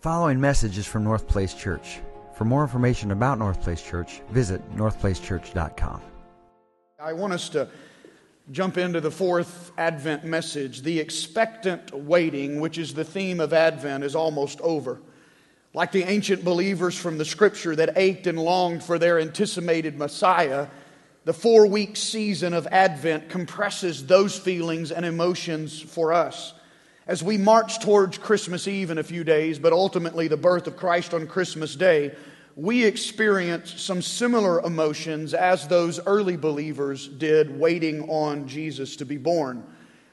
following message is from North Place Church. For more information about North Place Church, visit northplacechurch.com. I want us to jump into the fourth Advent message. The expectant waiting, which is the theme of Advent, is almost over. Like the ancient believers from the scripture that ached and longed for their anticipated Messiah, the four week season of Advent compresses those feelings and emotions for us. As we march towards Christmas Eve in a few days, but ultimately the birth of Christ on Christmas Day, we experience some similar emotions as those early believers did waiting on Jesus to be born.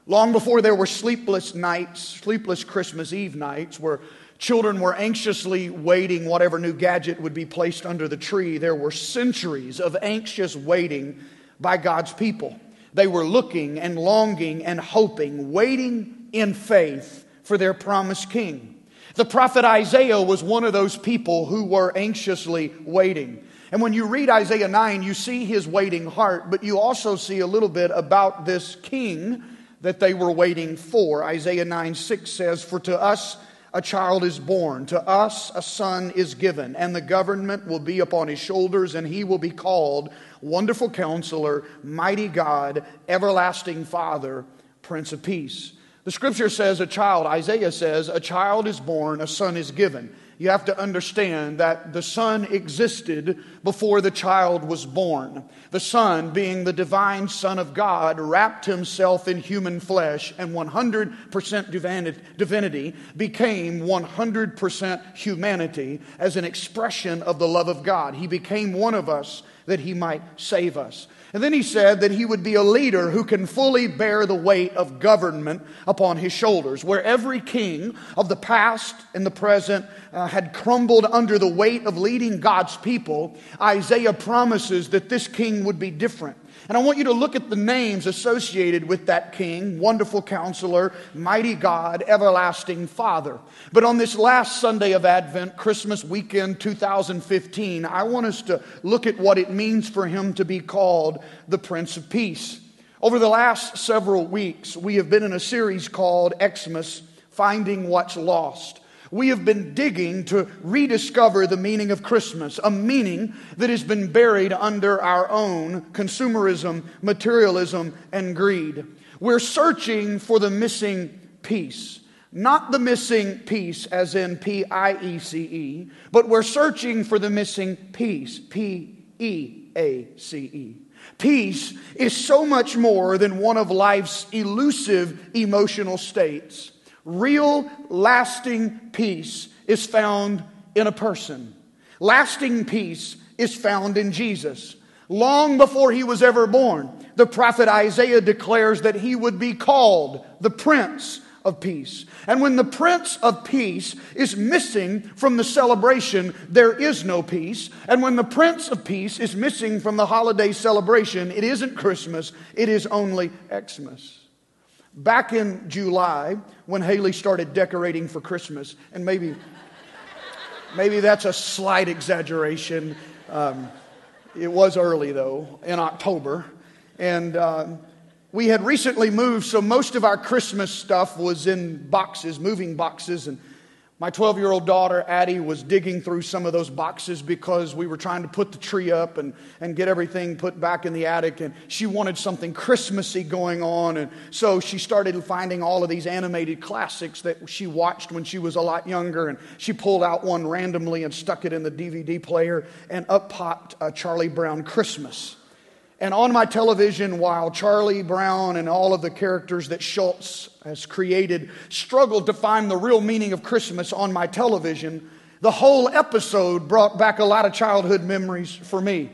Long before there were sleepless nights, sleepless Christmas Eve nights, where children were anxiously waiting whatever new gadget would be placed under the tree, there were centuries of anxious waiting by God's people. They were looking and longing and hoping, waiting in faith for their promised king. The prophet Isaiah was one of those people who were anxiously waiting. And when you read Isaiah 9, you see his waiting heart, but you also see a little bit about this king that they were waiting for. Isaiah 9 6 says, For to us a child is born, to us a son is given, and the government will be upon his shoulders, and he will be called Wonderful Counselor, Mighty God, Everlasting Father, Prince of Peace. The scripture says a child, Isaiah says, a child is born, a son is given. You have to understand that the Son existed before the child was born. The Son, being the divine Son of God, wrapped himself in human flesh and 100% divinity became 100% humanity as an expression of the love of God. He became one of us that he might save us. And then he said that he would be a leader who can fully bear the weight of government upon his shoulders. Where every king of the past and the present uh, had crumbled under the weight of leading God's people, Isaiah promises that this king would be different. And I want you to look at the names associated with that king Wonderful Counselor, Mighty God, Everlasting Father. But on this last Sunday of Advent, Christmas weekend 2015, I want us to look at what it means for him to be called the Prince of Peace. Over the last several weeks, we have been in a series called Xmas Finding What's Lost we have been digging to rediscover the meaning of Christmas, a meaning that has been buried under our own consumerism, materialism, and greed. We're searching for the missing piece. Not the missing piece, as in P I E C E, but we're searching for the missing piece, P E A C E. Peace is so much more than one of life's elusive emotional states. Real, lasting peace is found in a person. Lasting peace is found in Jesus. Long before he was ever born, the prophet Isaiah declares that he would be called the Prince of Peace. And when the Prince of Peace is missing from the celebration, there is no peace. And when the Prince of Peace is missing from the holiday celebration, it isn't Christmas, it is only Xmas. Back in July, when Haley started decorating for Christmas, and maybe, maybe that's a slight exaggeration. Um, it was early, though, in October. And um, we had recently moved, so most of our Christmas stuff was in boxes, moving boxes. And my 12 year old daughter, Addie, was digging through some of those boxes because we were trying to put the tree up and, and get everything put back in the attic. And she wanted something Christmassy going on. And so she started finding all of these animated classics that she watched when she was a lot younger. And she pulled out one randomly and stuck it in the DVD player, and up popped a Charlie Brown Christmas. And on my television, while Charlie Brown and all of the characters that Schulz has created struggled to find the real meaning of Christmas on my television, the whole episode brought back a lot of childhood memories for me.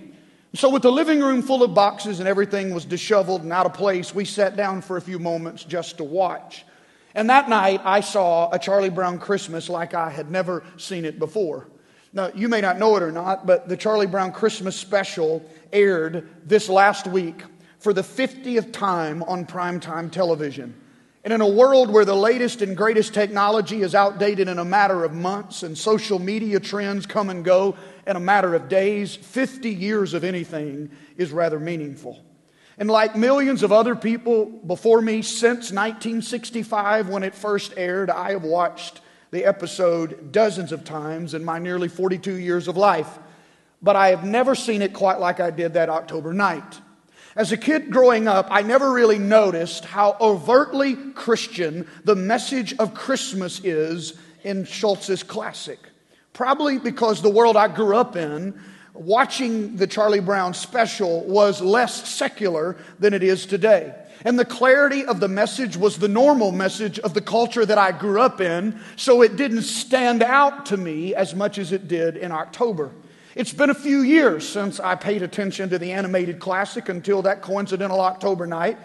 So, with the living room full of boxes and everything was disheveled and out of place, we sat down for a few moments just to watch. And that night, I saw a Charlie Brown Christmas like I had never seen it before. Now, you may not know it or not, but the Charlie Brown Christmas special aired this last week for the 50th time on primetime television. And in a world where the latest and greatest technology is outdated in a matter of months and social media trends come and go in a matter of days, 50 years of anything is rather meaningful. And like millions of other people before me since 1965 when it first aired, I have watched the episode dozens of times in my nearly 42 years of life, but I have never seen it quite like I did that October night. As a kid growing up, I never really noticed how overtly Christian the message of Christmas is in Schulz's classic. Probably because the world I grew up in, watching the Charlie Brown special was less secular than it is today. And the clarity of the message was the normal message of the culture that I grew up in, so it didn't stand out to me as much as it did in October. It's been a few years since I paid attention to the animated classic until that coincidental October night.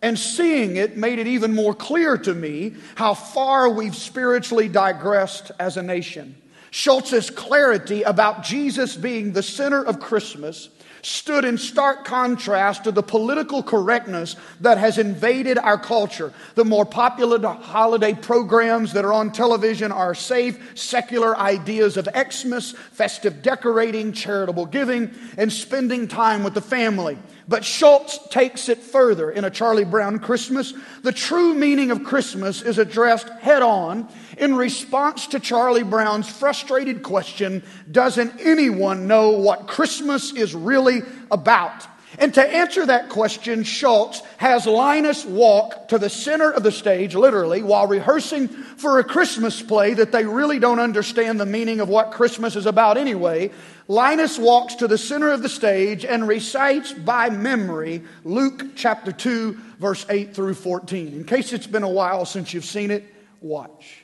And seeing it made it even more clear to me how far we've spiritually digressed as a nation. Schulz's clarity about Jesus being the center of Christmas stood in stark contrast to the political correctness that has invaded our culture. The more popular holiday programs that are on television are safe, secular ideas of Xmas, festive decorating, charitable giving, and spending time with the family. But Schulz takes it further in a Charlie Brown Christmas. The true meaning of Christmas is addressed head on in response to Charlie Brown's frustrated question Doesn't anyone know what Christmas is really about? And to answer that question, Schulz has Linus walk to the center of the stage, literally, while rehearsing for a Christmas play that they really don't understand the meaning of what Christmas is about anyway. Linus walks to the center of the stage and recites by memory Luke chapter 2, verse 8 through 14. In case it's been a while since you've seen it, watch.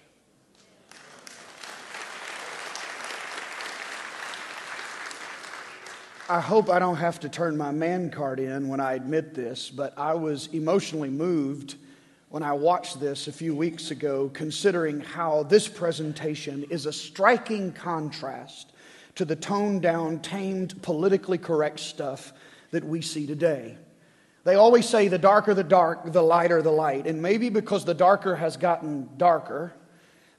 I hope I don't have to turn my man card in when I admit this, but I was emotionally moved when I watched this a few weeks ago, considering how this presentation is a striking contrast to the toned down, tamed, politically correct stuff that we see today. They always say the darker the dark, the lighter the light. And maybe because the darker has gotten darker,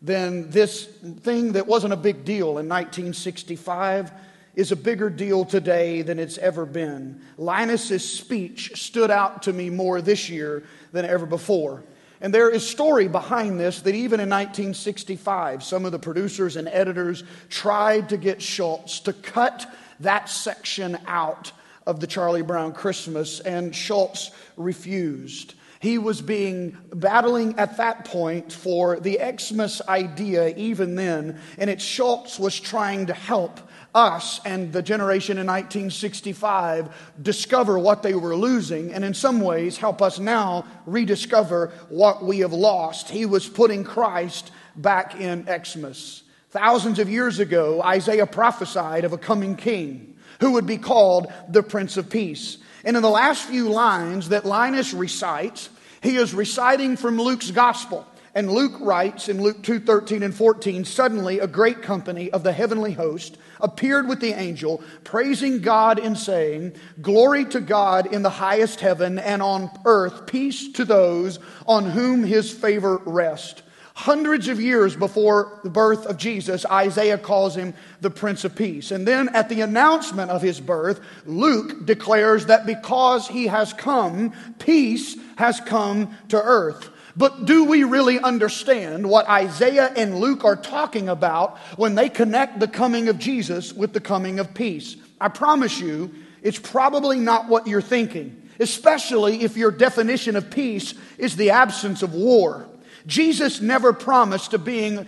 then this thing that wasn't a big deal in 1965 is a bigger deal today than it's ever been. Linus's speech stood out to me more this year than ever before. And there is story behind this that even in 1965, some of the producers and editors tried to get Schulz to cut that section out of the Charlie Brown Christmas, and Schulz refused. He was being battling at that point for the Xmas idea even then, and it Schulz was trying to help us and the generation in 1965 discover what they were losing and in some ways help us now rediscover what we have lost. He was putting Christ back in Xmas. Thousands of years ago, Isaiah prophesied of a coming king who would be called the Prince of Peace. And in the last few lines that Linus recites, he is reciting from Luke's gospel. And Luke writes in Luke 2 13 and 14, suddenly a great company of the heavenly host appeared with the angel, praising God and saying, Glory to God in the highest heaven, and on earth peace to those on whom his favor rests. Hundreds of years before the birth of Jesus, Isaiah calls him the Prince of Peace. And then at the announcement of his birth, Luke declares that because he has come, peace has come to earth. But do we really understand what Isaiah and Luke are talking about when they connect the coming of Jesus with the coming of peace? I promise you, it's probably not what you're thinking, especially if your definition of peace is the absence of war. Jesus never promised to being,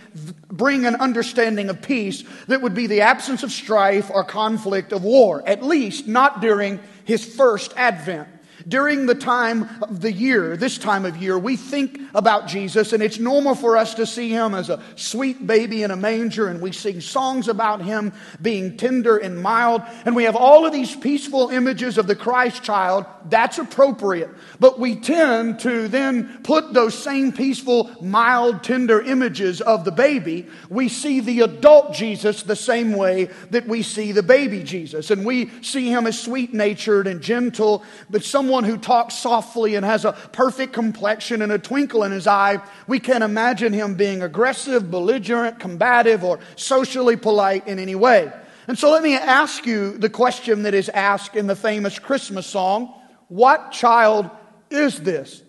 bring an understanding of peace that would be the absence of strife or conflict of war, at least not during his first advent. During the time of the year, this time of year, we think about Jesus, and it's normal for us to see him as a sweet baby in a manger, and we sing songs about him being tender and mild, and we have all of these peaceful images of the Christ child. That's appropriate. But we tend to then put those same peaceful, mild, tender images of the baby. We see the adult Jesus the same way that we see the baby Jesus, and we see him as sweet natured and gentle, but someone someone who talks softly and has a perfect complexion and a twinkle in his eye, we can imagine him being aggressive, belligerent, combative, or socially polite in any way. And so let me ask you the question that is asked in the famous Christmas song What child is this?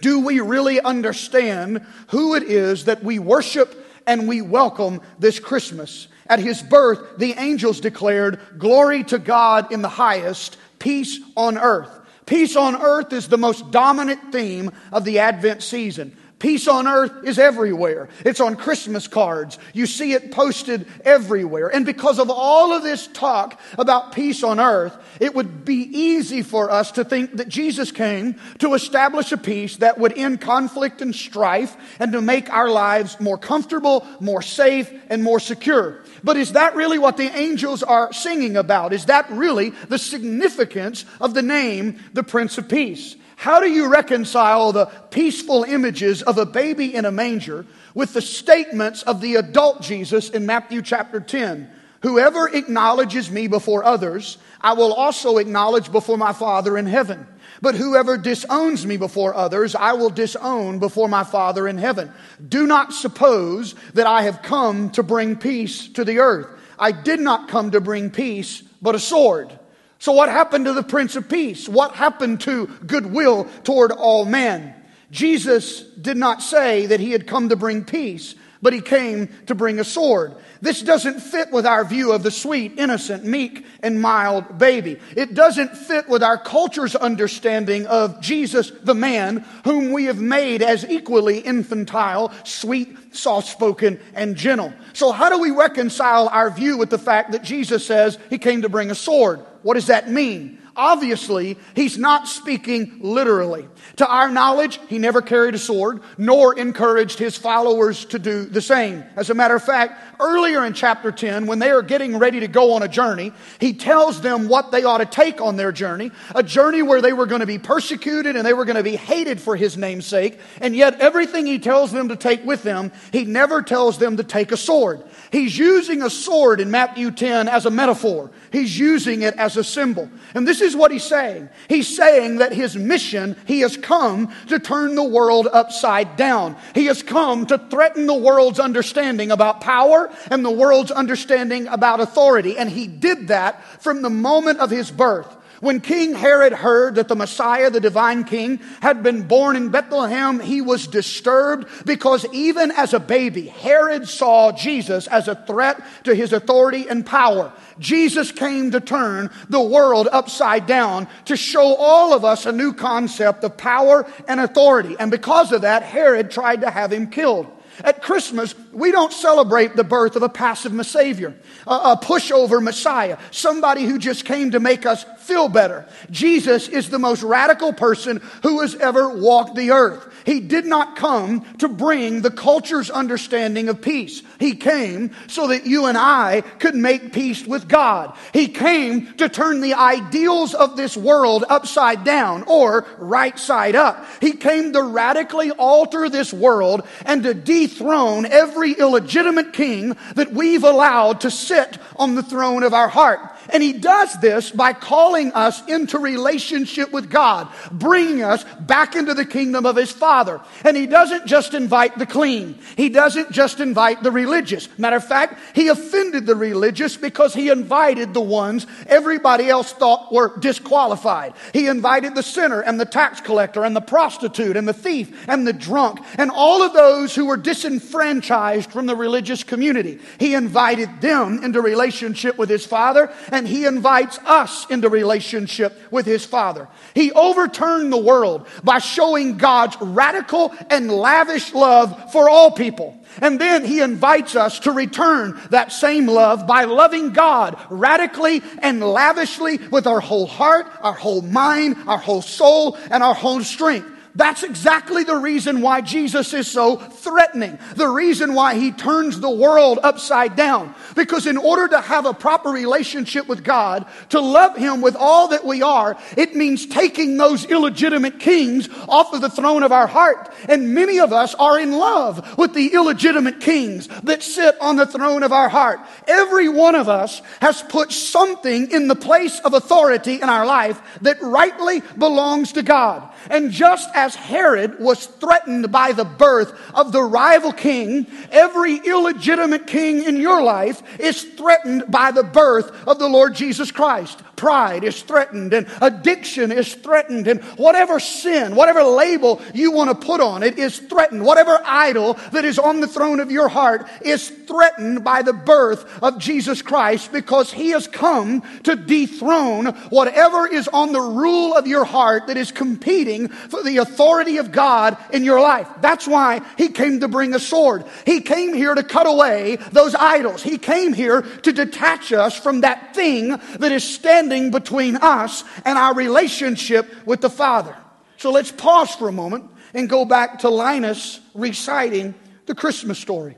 Do we really understand who it is that we worship and we welcome this Christmas. At his birth, the angels declared, Glory to God in the highest, peace on earth. Peace on earth is the most dominant theme of the Advent season. Peace on earth is everywhere. It's on Christmas cards. You see it posted everywhere. And because of all of this talk about peace on earth, it would be easy for us to think that Jesus came to establish a peace that would end conflict and strife and to make our lives more comfortable, more safe, and more secure. But is that really what the angels are singing about? Is that really the significance of the name, the Prince of Peace? How do you reconcile the peaceful images of a baby in a manger with the statements of the adult Jesus in Matthew chapter 10? Whoever acknowledges me before others, I will also acknowledge before my Father in heaven. But whoever disowns me before others, I will disown before my Father in heaven. Do not suppose that I have come to bring peace to the earth. I did not come to bring peace, but a sword. So, what happened to the Prince of Peace? What happened to goodwill toward all men? Jesus did not say that he had come to bring peace, but he came to bring a sword. This doesn't fit with our view of the sweet, innocent, meek, and mild baby. It doesn't fit with our culture's understanding of Jesus, the man, whom we have made as equally infantile, sweet, soft spoken, and gentle. So, how do we reconcile our view with the fact that Jesus says he came to bring a sword? What does that mean? Obviously, he's not speaking literally. To our knowledge, he never carried a sword, nor encouraged his followers to do the same. As a matter of fact, earlier in chapter 10, when they are getting ready to go on a journey, he tells them what they ought to take on their journey, a journey where they were going to be persecuted and they were going to be hated for his name's sake. And yet, everything he tells them to take with them, he never tells them to take a sword. He's using a sword in Matthew 10 as a metaphor. He's using it as a symbol. And this is what he's saying. He's saying that his mission, he has come to turn the world upside down. He has come to threaten the world's understanding about power and the world's understanding about authority. And he did that from the moment of his birth. When King Herod heard that the Messiah, the divine king, had been born in Bethlehem, he was disturbed because even as a baby, Herod saw Jesus as a threat to his authority and power. Jesus came to turn the world upside down to show all of us a new concept of power and authority. And because of that, Herod tried to have him killed. At Christmas, we don't celebrate the birth of a passive Savior, a, pushover Messiah, somebody who just came to make us feel better. Jesus is the most radical person who has ever walked the earth. He did not come to bring the culture's understanding of peace. He came so that you and I could make peace with God. He came to turn the ideals of this world upside down or right side up. He came to radically alter this world and to dethrone every illegitimate king that we've allowed to sit on the throne of our heart. And he does this by calling us into relationship with God, bringing us back into the kingdom of his Father. And he doesn't just invite the clean. He doesn't just invite the religious. Matter of fact, he offended the religious because he invited the ones everybody else thought were disqualified. He invited the sinner and the tax collector and the prostitute and the thief and the drunk and all of those who were disenfranchised from the religious community. He invited them into relationship with his Father and he invites us into relationship with his Father. He overturned the world by showing God's radical and lavish love for all people. And then he invites us to return that same love by loving God radically and lavishly with our whole heart, our whole mind, our whole soul, and our whole strength. That's exactly the reason why Jesus is so threatening. The reason why he turns the world upside down. Because in order to have a proper relationship with God, to love him with all that we are, it means taking those illegitimate kings off of the throne of our heart. And many of us are in love with the illegitimate kings that sit on the throne of our heart. Every one of us has put something in the place of authority in our life that rightly belongs to God. And just as Herod was threatened by the birth of the rival king, every illegitimate king in your life is threatened by the birth of the Lord Jesus Christ. Pride is threatened, and addiction is threatened, and whatever sin, whatever label you want to put on it is threatened. Whatever idol that is on the throne of your heart is threatened by the birth of Jesus Christ because he has come to dethrone whatever is on the rule of your heart that is competing for the authority of God in your life. That's why he came to bring a sword. He came here to cut away those idols. He came here to detach us from that thing that is standing between us and our relationship with the Father. So let's pause for a moment and go back to Linus reciting the Christmas story.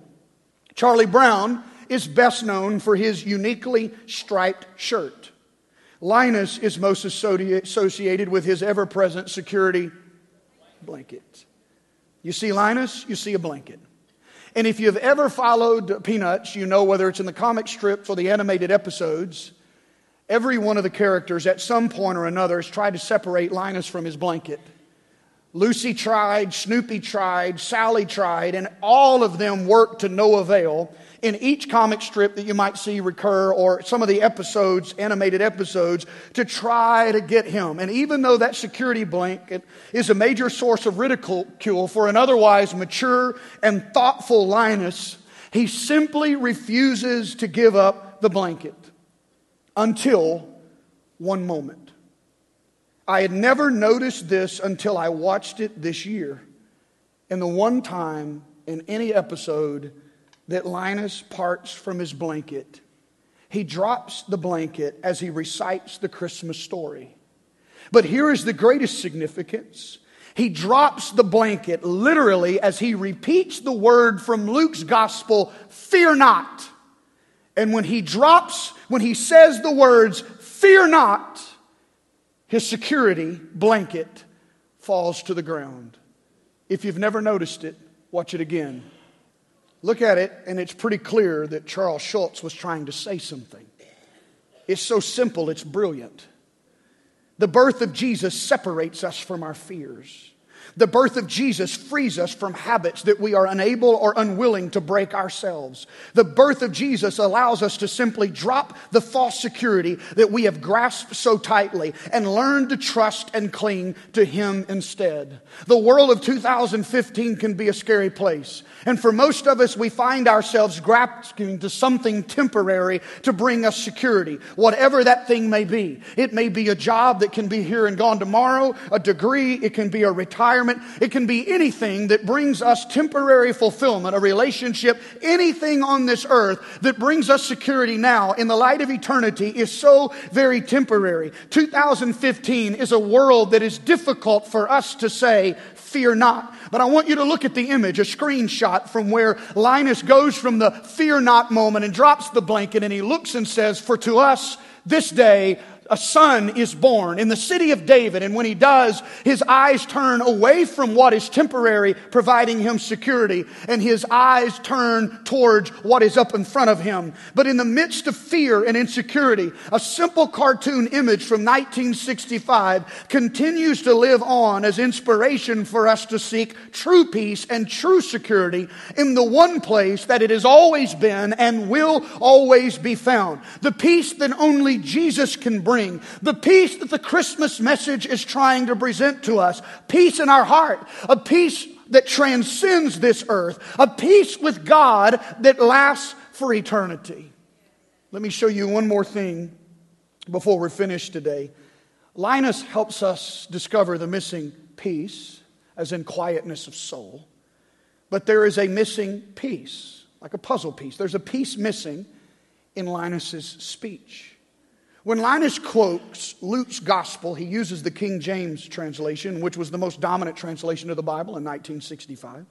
Charlie Brown is best known for his uniquely striped shirt. Linus is most associated with his ever present security blanket. You see Linus, you see a blanket. And if you've ever followed Peanuts, you know whether it's in the comic strips or the animated episodes, every one of the characters at some point or another has tried to separate Linus from his blanket. Lucy tried, Snoopy tried, Sally tried, and all of them worked to no avail. In each comic strip that you might see recur, or some of the episodes, animated episodes, to try to get him. And even though that security blanket is a major source of ridicule for an otherwise mature and thoughtful Linus, he simply refuses to give up the blanket until one moment. I had never noticed this until I watched it this year. And the one time in any episode that Linus parts from his blanket, he drops the blanket as he recites the Christmas story. But here is the greatest significance. He drops the blanket literally as he repeats the word from Luke's gospel, fear not. And when he drops, when he says the words, fear not, his security blanket falls to the ground. If you've never noticed it, watch it again. Look at it, and it's pretty clear that Charles Schulz was trying to say something. It's so simple, it's brilliant. The birth of Jesus separates us from our fears. The birth of Jesus frees us from habits that we are unable or unwilling to break ourselves. The birth of Jesus allows us to simply drop the false security that we have grasped so tightly and learn to trust and cling to Him instead. The world of 2015 can be a scary place. And for most of us, we find ourselves grasping to something temporary to bring us security, whatever that thing may be. It may be a job that can be here and gone tomorrow, a degree, it can be a retirement, it can be anything that brings us temporary fulfillment, a relationship, anything on this earth that brings us security now in the light of eternity is so very temporary. 2015 is a world that is difficult for us to say, fear not. But I want you to look at the image, a screenshot from where Linus goes from the fear not moment and drops the blanket and he looks and says, For to us this day a son is born in the city of David. And when he does, his eyes turn away from what is temporary, providing him security, and his eyes turn towards what is up in front of him. But in the midst of fear and insecurity, a simple cartoon image from 1965 continues to live on as inspiration for us to seek true peace and true security in the one place that it has always been and will always be found. The peace that only Jesus can bring bring, the peace that the Christmas message is trying to present to us, peace in our heart, a peace that transcends this earth, a peace with God that lasts for eternity. Let me show you one more thing before we're finished today. Linus helps us discover the missing peace, as in quietness of soul. But there is a missing piece, like a puzzle piece. There's a piece missing in Linus's speech. When Linus quotes Luke's gospel, he uses the King James translation, which was the most dominant translation of the Bible in 1965.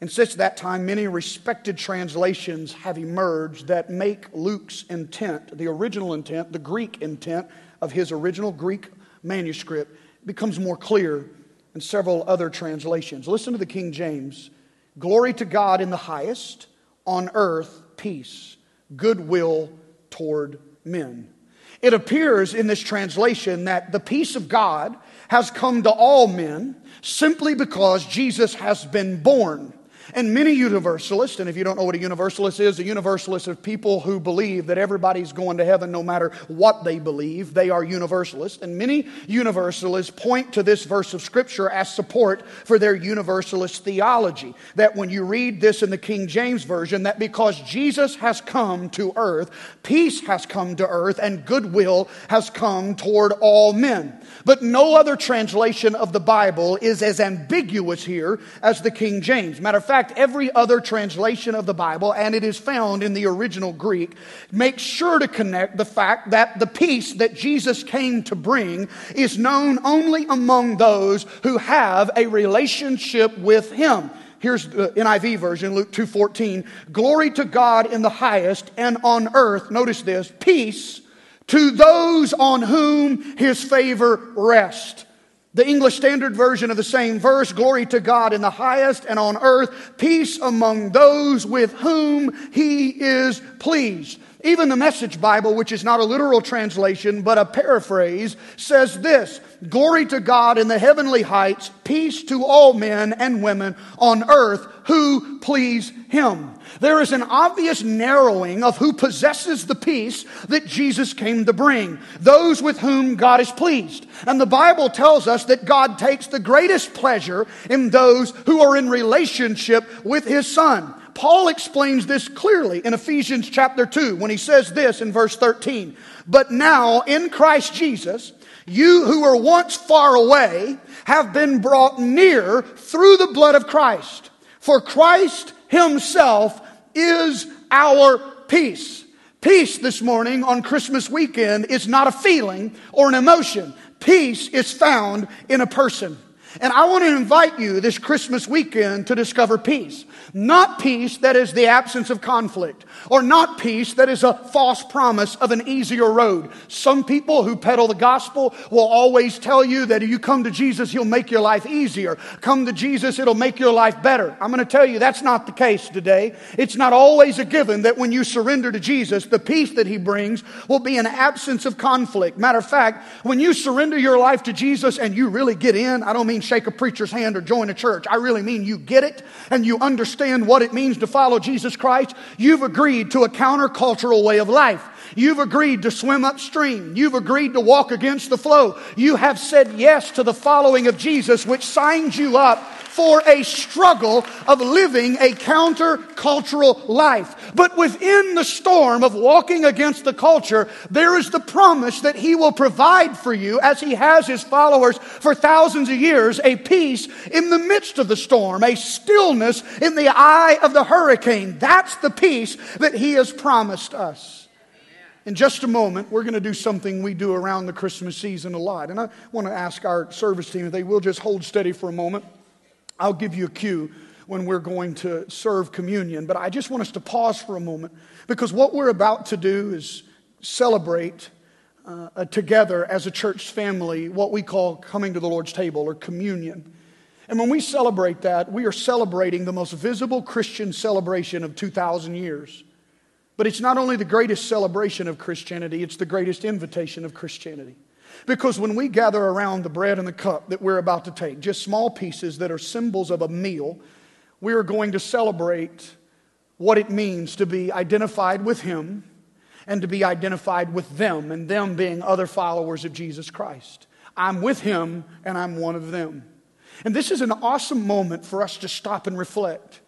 And since that time, many respected translations have emerged that make Luke's intent, the original intent, the Greek intent of his original Greek manuscript, becomes more clear in several other translations. Listen to the King James Glory to God in the highest, on earth, peace, goodwill toward men. It appears in this translation that the peace of God has come to all men simply because Jesus has been born. And many universalists, and if you don't know what a universalist is, a universalist is people who believe that everybody's going to heaven no matter what they believe. They are universalists. And many universalists point to this verse of Scripture as support for their universalist theology. That when you read this in the King James Version, that because Jesus has come to earth, peace has come to earth, and goodwill has come toward all men. But no other translation of the Bible is as ambiguous here as the King James. Matter of fact, every other translation of the Bible, and it is found in the original Greek, makes sure to connect the fact that the peace that Jesus came to bring is known only among those who have a relationship with Him. Here's the NIV version, Luke 2:14. Glory to God in the highest and on earth, notice this, peace to those on whom his favor rests. The English Standard Version of the same verse, glory to God in the highest and on earth, peace among those with whom he is pleased. Even the Message Bible, which is not a literal translation but a paraphrase, says this Glory to God in the heavenly heights, peace to all men and women on earth who please Him. There is an obvious narrowing of who possesses the peace that Jesus came to bring. Those with whom God is pleased. And the Bible tells us that God takes the greatest pleasure in those who are in relationship with His Son. Paul explains this clearly in Ephesians chapter 2 when he says this in verse 13. But now in Christ Jesus, you who were once far away have been brought near through the blood of Christ. For Christ himself is our peace. Peace this morning on Christmas weekend is not a feeling or an emotion. Peace is found in a person. And I want to invite you this Christmas weekend to discover peace. Not peace that is the absence of conflict, or not peace that is a false promise of an easier road. Some people who peddle the gospel will always tell you that if you come to Jesus, he'll make your life easier. Come to Jesus, it'll make your life better. I'm going to tell you that's not the case today. It's not always a given that when you surrender to Jesus, the peace that he brings will be an absence of conflict. Matter of fact, when you surrender your life to Jesus and you really get in, I don't mean shake a preacher's hand or join a church. I really mean you get it and you understand what it means to follow Jesus Christ. You've agreed to a countercultural way of life. You've agreed to swim upstream. You've agreed to walk against the flow. You have said yes to the following of Jesus, which signs you up for a struggle of living a countercultural life. But within the storm of walking against the culture, there is the promise that He will provide for you, as He has His followers for thousands of years, a peace in the midst of the storm, a stillness in the eye of the hurricane. That's the peace that He has promised us. In just a moment, we're going to do something we do around the Christmas season a lot. And I want to ask our service team if they will just hold steady for a moment. I'll give you a cue when we're going to serve communion, but I just want us to pause for a moment because what we're about to do is celebrate uh, together as a church family what we call coming to the Lord's table or communion. And when we celebrate that, we are celebrating the most visible Christian celebration of 2,000 years. But it's not only the greatest celebration of Christianity, it's the greatest invitation of Christianity. Because when we gather around the bread and the cup that we're about to take, just small pieces that are symbols of a meal, we are going to celebrate what it means to be identified with Him and to be identified with them, and them being other followers of Jesus Christ. I'm with Him and I'm one of them. And this is an awesome moment for us to stop and reflect.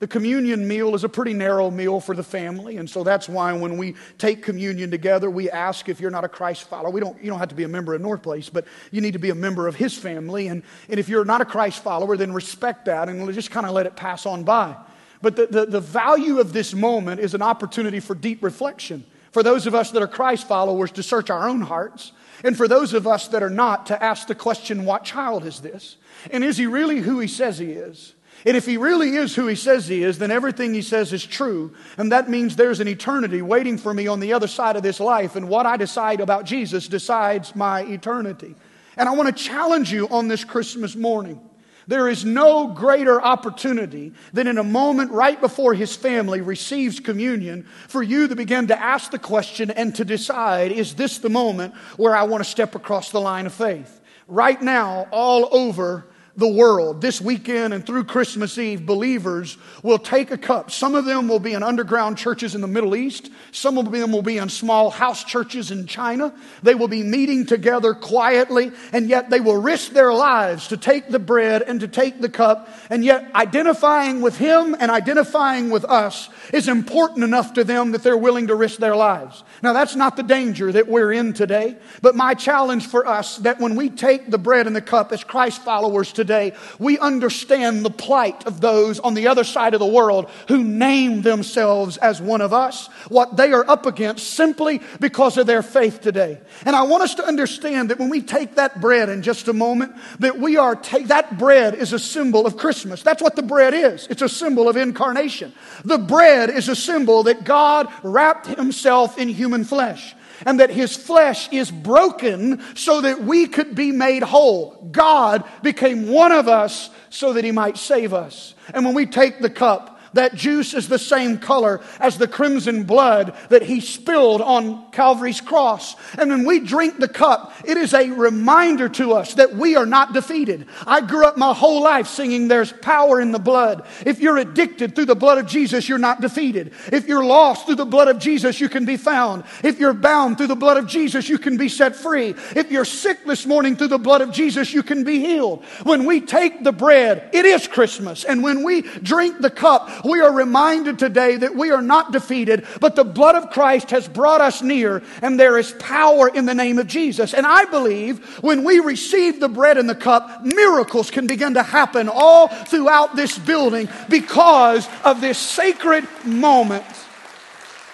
The communion meal is a pretty narrow meal for the family, and so that's why when we take communion together, we ask if you're not a Christ follower. We don't, you don't have to be a member of North Place, but you need to be a member of His family. And, and if you're not a Christ follower, then respect that and just kind of let it pass on by. But the, the, the value of this moment is an opportunity for deep reflection. For those of us that are Christ followers, to search our own hearts. And for those of us that are not, to ask the question, what child is this? And is he really who he says he is? And if he really is who he says he is, then everything he says is true. And that means there's an eternity waiting for me on the other side of this life. And what I decide about Jesus decides my eternity. And I want to challenge you on this Christmas morning. There is no greater opportunity than in a moment right before his family receives communion for you to begin to ask the question and to decide is this the moment where I want to step across the line of faith? Right now, all over the world. This weekend and through Christmas Eve, believers will take a cup. Some of them will be in underground churches in the Middle East. Some of them will be in small house churches in China. They will be meeting together quietly, and yet they will risk their lives to take the bread and to take the cup. And yet, identifying with Him and identifying with us is important enough to them that they're willing to risk their lives. Now, that's not the danger that we're in today, but my challenge for us that when we take the bread and the cup as Christ followers today, today, we understand the plight of those on the other side of the world who name themselves as one of us, what they are up against simply because of their faith today. And I want us to understand that when we take that bread in just a moment, that we are take that bread is a symbol of Christmas. That's what the bread is. It's a symbol of incarnation. The bread is a symbol that God wrapped himself in human flesh and that his flesh is broken so that we could be made whole. God became one of us so that he might save us. And when we take the cup, that juice is the same color as the crimson blood that he spilled on Calvary's cross. And when we drink the cup, it is a reminder to us that we are not defeated. I grew up my whole life singing, There's power in the blood. If you're addicted through the blood of Jesus, you're not defeated. If you're lost through the blood of Jesus, you can be found. If you're bound through the blood of Jesus, you can be set free. If you're sick this morning through the blood of Jesus, you can be healed. When we take the bread, it is Christmas. And when we drink the cup, we are reminded today that we are not defeated, but the blood of Christ has brought us near, and there is power in the name of Jesus. And I believe when we receive the bread and the cup, miracles can begin to happen all throughout this building because of this sacred moment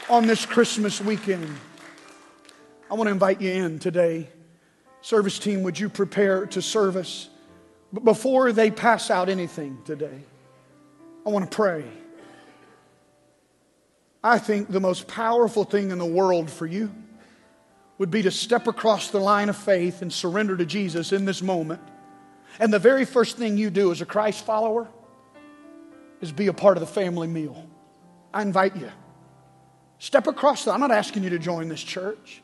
on this Christmas weekend. I want to invite you in today. Service team, would you prepare to service? But before they pass out anything today, I want to pray. I think the most powerful thing in the world for you would be to step across the line of faith and surrender to Jesus in this moment. And the very first thing you do as a Christ follower is be a part of the family meal. I invite you. Step across the, I'm not asking you to join this church.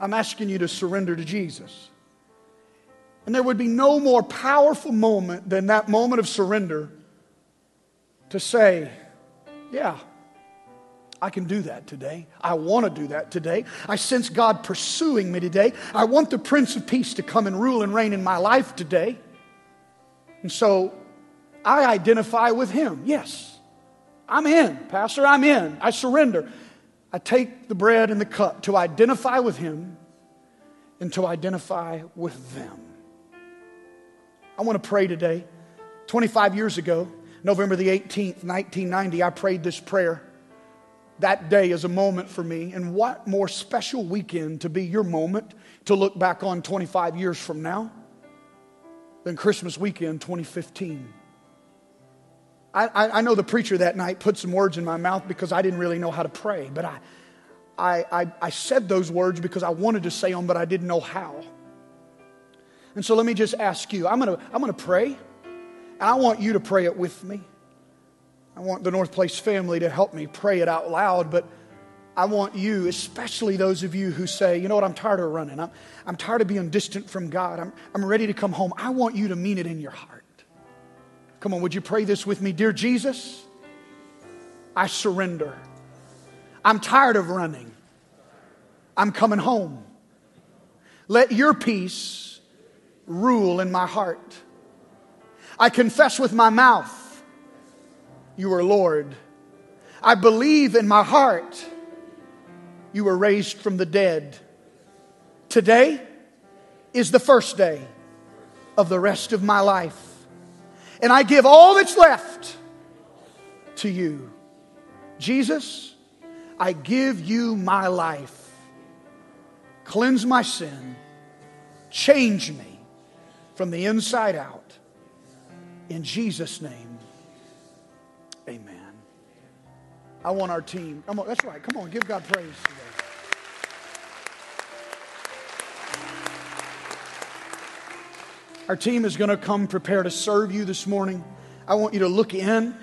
I'm asking you to surrender to Jesus. And there would be no more powerful moment than that moment of surrender to say, Yeah, I can do that today. I want to do that today. I sense God pursuing me today. I want the Prince of Peace to come and rule and reign in my life today. And so I identify with Him. Yes, I'm in. Pastor, I'm in. I surrender. I take the bread and the cup to identify with Him and to identify with them. I want to pray today. 25 years ago, November the 18th, 1990, I prayed this prayer that day is a moment for me. And what more special weekend to be your moment to look back on 25 years from now than Christmas weekend 2015? I, I, know the preacher that night put some words in my mouth because I didn't really know how to pray, but I, I, I, I said those words because I wanted to say them, but I didn't know how. And so let me just ask you I'm going to I'm going to pray, and I want you to pray it with me. I want the North Place family to help me pray it out loud, but I want you, especially those of you who say, you know what, I'm tired of running. I'm, I'm tired of being distant from God. I'm, I'm ready to come home. I want you to mean it in your heart. Come on, would you pray this with me? Dear Jesus, I surrender. I'm tired of running. I'm coming home. Let your peace rule in my heart. I confess with my mouth you are Lord. I believe in my heart you were raised from the dead. Today is the first day of the rest of my life. And I give all that's left to you. Jesus, I give you my life. Cleanse my sin. Change me from the inside out. In Jesus' name. I want our team. Come on, that's right. Come on, give God praise today. Our team is going to come prepare to serve you this morning. I want you to look in,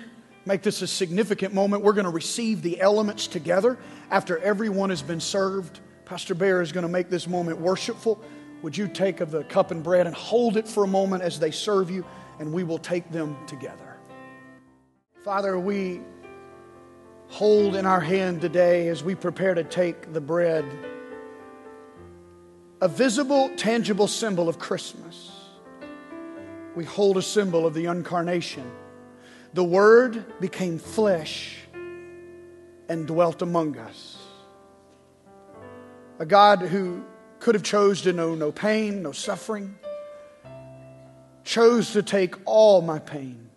make this a significant moment. We're going to receive the elements together after everyone has been served. Pastor Bear is going to make this moment worshipful. Would you take of the cup and bread and hold it for a moment as they serve you? and we will take them together. Father, we hold in our hand today as we prepare to take the bread a visible, tangible symbol of Christmas. We hold a symbol of the incarnation. The Word became flesh and dwelt among us. A God who could have chose to know no pain, no suffering, chose to take all my pain,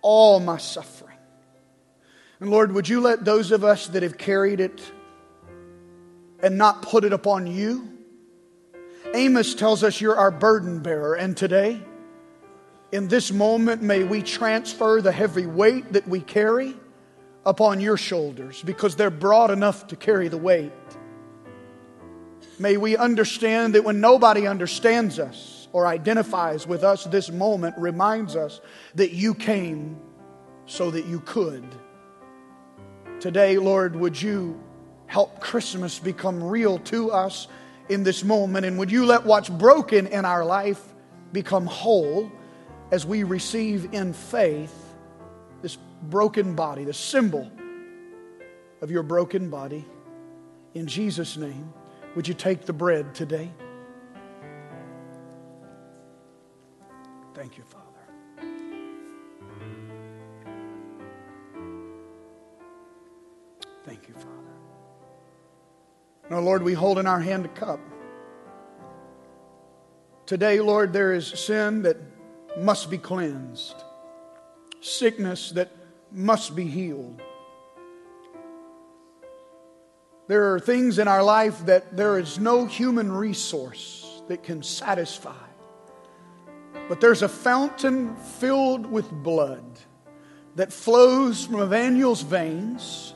all my suffering. And Lord, would you let those of us that have carried it and not put it upon you Amos tells us you're our burden bearer. And today, in this moment, may we transfer the heavy weight that we carry upon your shoulders because they're broad enough to carry the weight. May we understand that when nobody understands us or identifies with us, this moment reminds us that you came so that you could. Today, Lord, would you help Christmas become real to us? in this moment. And would you let what's broken in our life become whole as we receive in faith this broken body, the symbol of your broken body? In Jesus' name, would you take the bread today? Thank you, Father. Thank you, Father. Now, Lord, we hold in our hand a cup. Today, Lord, there is sin that must be cleansed, sickness that must be healed. There are things in our life that there is no human resource that can satisfy. But there's a fountain filled with blood that flows from Emmanuel's veins,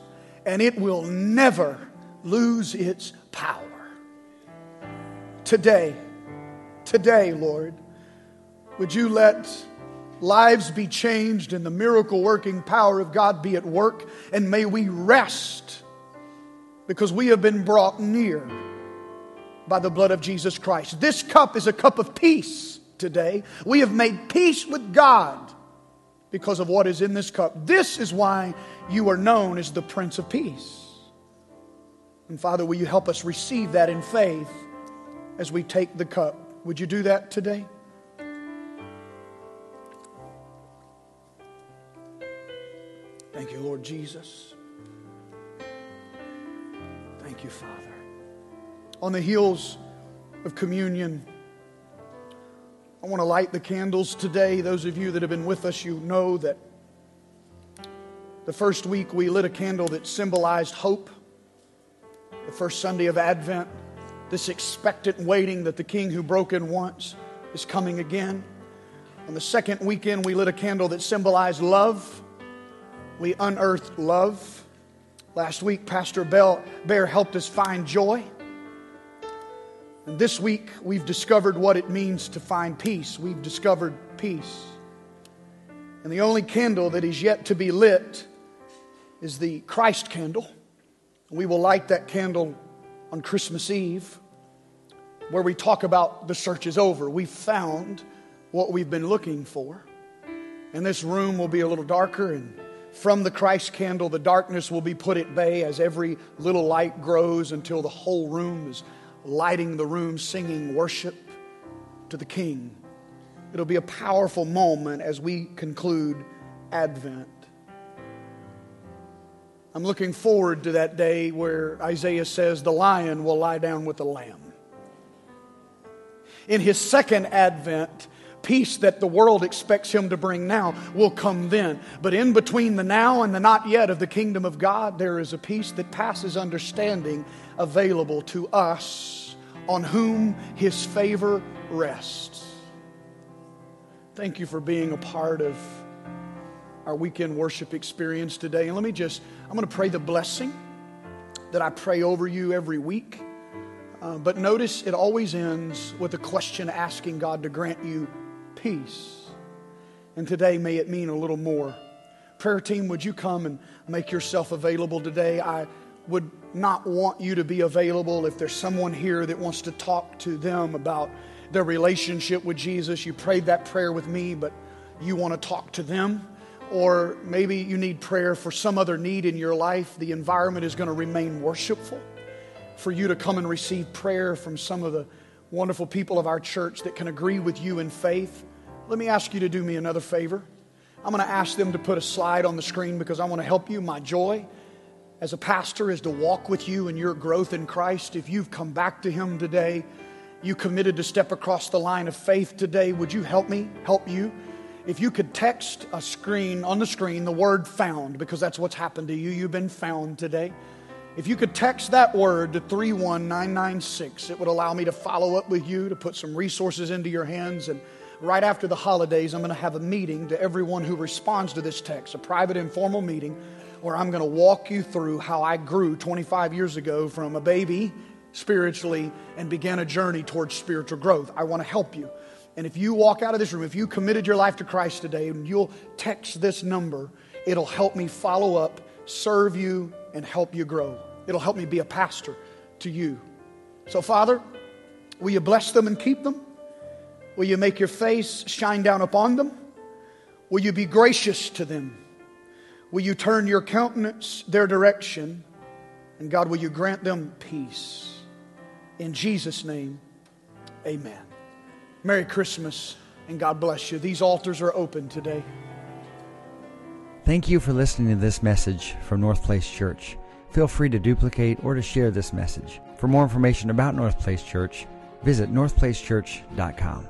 and it will never lose its power. Today, today, Lord, would you let lives be changed and the miracle working power of God be at work, and may we rest because we have been brought near by the blood of Jesus Christ. This cup is a cup of peace today. We have made peace with God because of what is in this cup. This is why you are known as the Prince of Peace. And Father, will you help us receive that in faith as we take the cup? Would you do that today? Thank you, Lord Jesus. Thank you, Father. On the heels of communion, I want to light the candles today. Those of you that have been with us, you know that the first week we lit a candle that symbolized hope the first Sunday of Advent, this expectant waiting that the King who broke in once is coming again. On the second weekend, we lit a candle that symbolized love. We unearthed love. Last week, Pastor Bell, Bear helped us find joy. And this week, we've discovered what it means to find peace. We've discovered peace. And the only candle that is yet to be lit is the Christ candle. We will light that candle on Christmas Eve where we talk about the search is over. We've found what we've been looking for. And this room will be a little darker, and from the Christ candle, the darkness will be put at bay as every little light grows until the whole room is lighting the room, singing worship to the King. It'll be a powerful moment as we conclude Advent. I'm looking forward to that day where Isaiah says, The lion will lie down with the lamb. In his second advent, peace that the world expects him to bring now will come then. But in between the now and the not yet of the kingdom of God, there is a peace that passes understanding available to us on whom his favor rests. Thank you for being a part of our weekend worship experience today. And let me just, I'm going to pray the blessing that I pray over you every week. Uh, but notice it always ends with a question asking God to grant you peace. And today, may it mean a little more. Prayer team, would you come and make yourself available today? I would not want you to be available if there's someone here that wants to talk to them about their relationship with Jesus. You prayed that prayer with me, but you want to talk to them. Or maybe you need prayer for some other need in your life. The environment is going to remain worshipful for you to come and receive prayer from some of the wonderful people of our church that can agree with you in faith. Let me ask you to do me another favor. I'm going to ask them to put a slide on the screen because I want to help you. My joy as a pastor is to walk with you in your growth in Christ. If you've come back to Him today, you committed to step across the line of faith today, would you help me help you? If you could text a screen on the screen the word found, because that's what's happened to you, you've been found today. If you could text that word to 31996, it would allow me to follow up with you, to put some resources into your hands. And right after the holidays, I'm going to have a meeting to everyone who responds to this text, a private, informal meeting where I'm going to walk you through how I grew 25 years ago from a baby spiritually and began a journey towards spiritual growth. I want to help you. And if you walk out of this room, if you committed your life to Christ today and you'll text this number, it'll help me follow up, serve you, and help you grow. It'll help me be a pastor to you. So, Father, will you bless them and keep them? Will you make your face shine down upon them? Will you be gracious to them? Will you turn your countenance their direction? And God, will you grant them peace? In Jesus' name, amen. Merry Christmas and God bless you. These altars are open today. Thank you for listening to this message from North Place Church. Feel free to duplicate or to share this message. For more information about North Place Church, visit northplacechurch.com.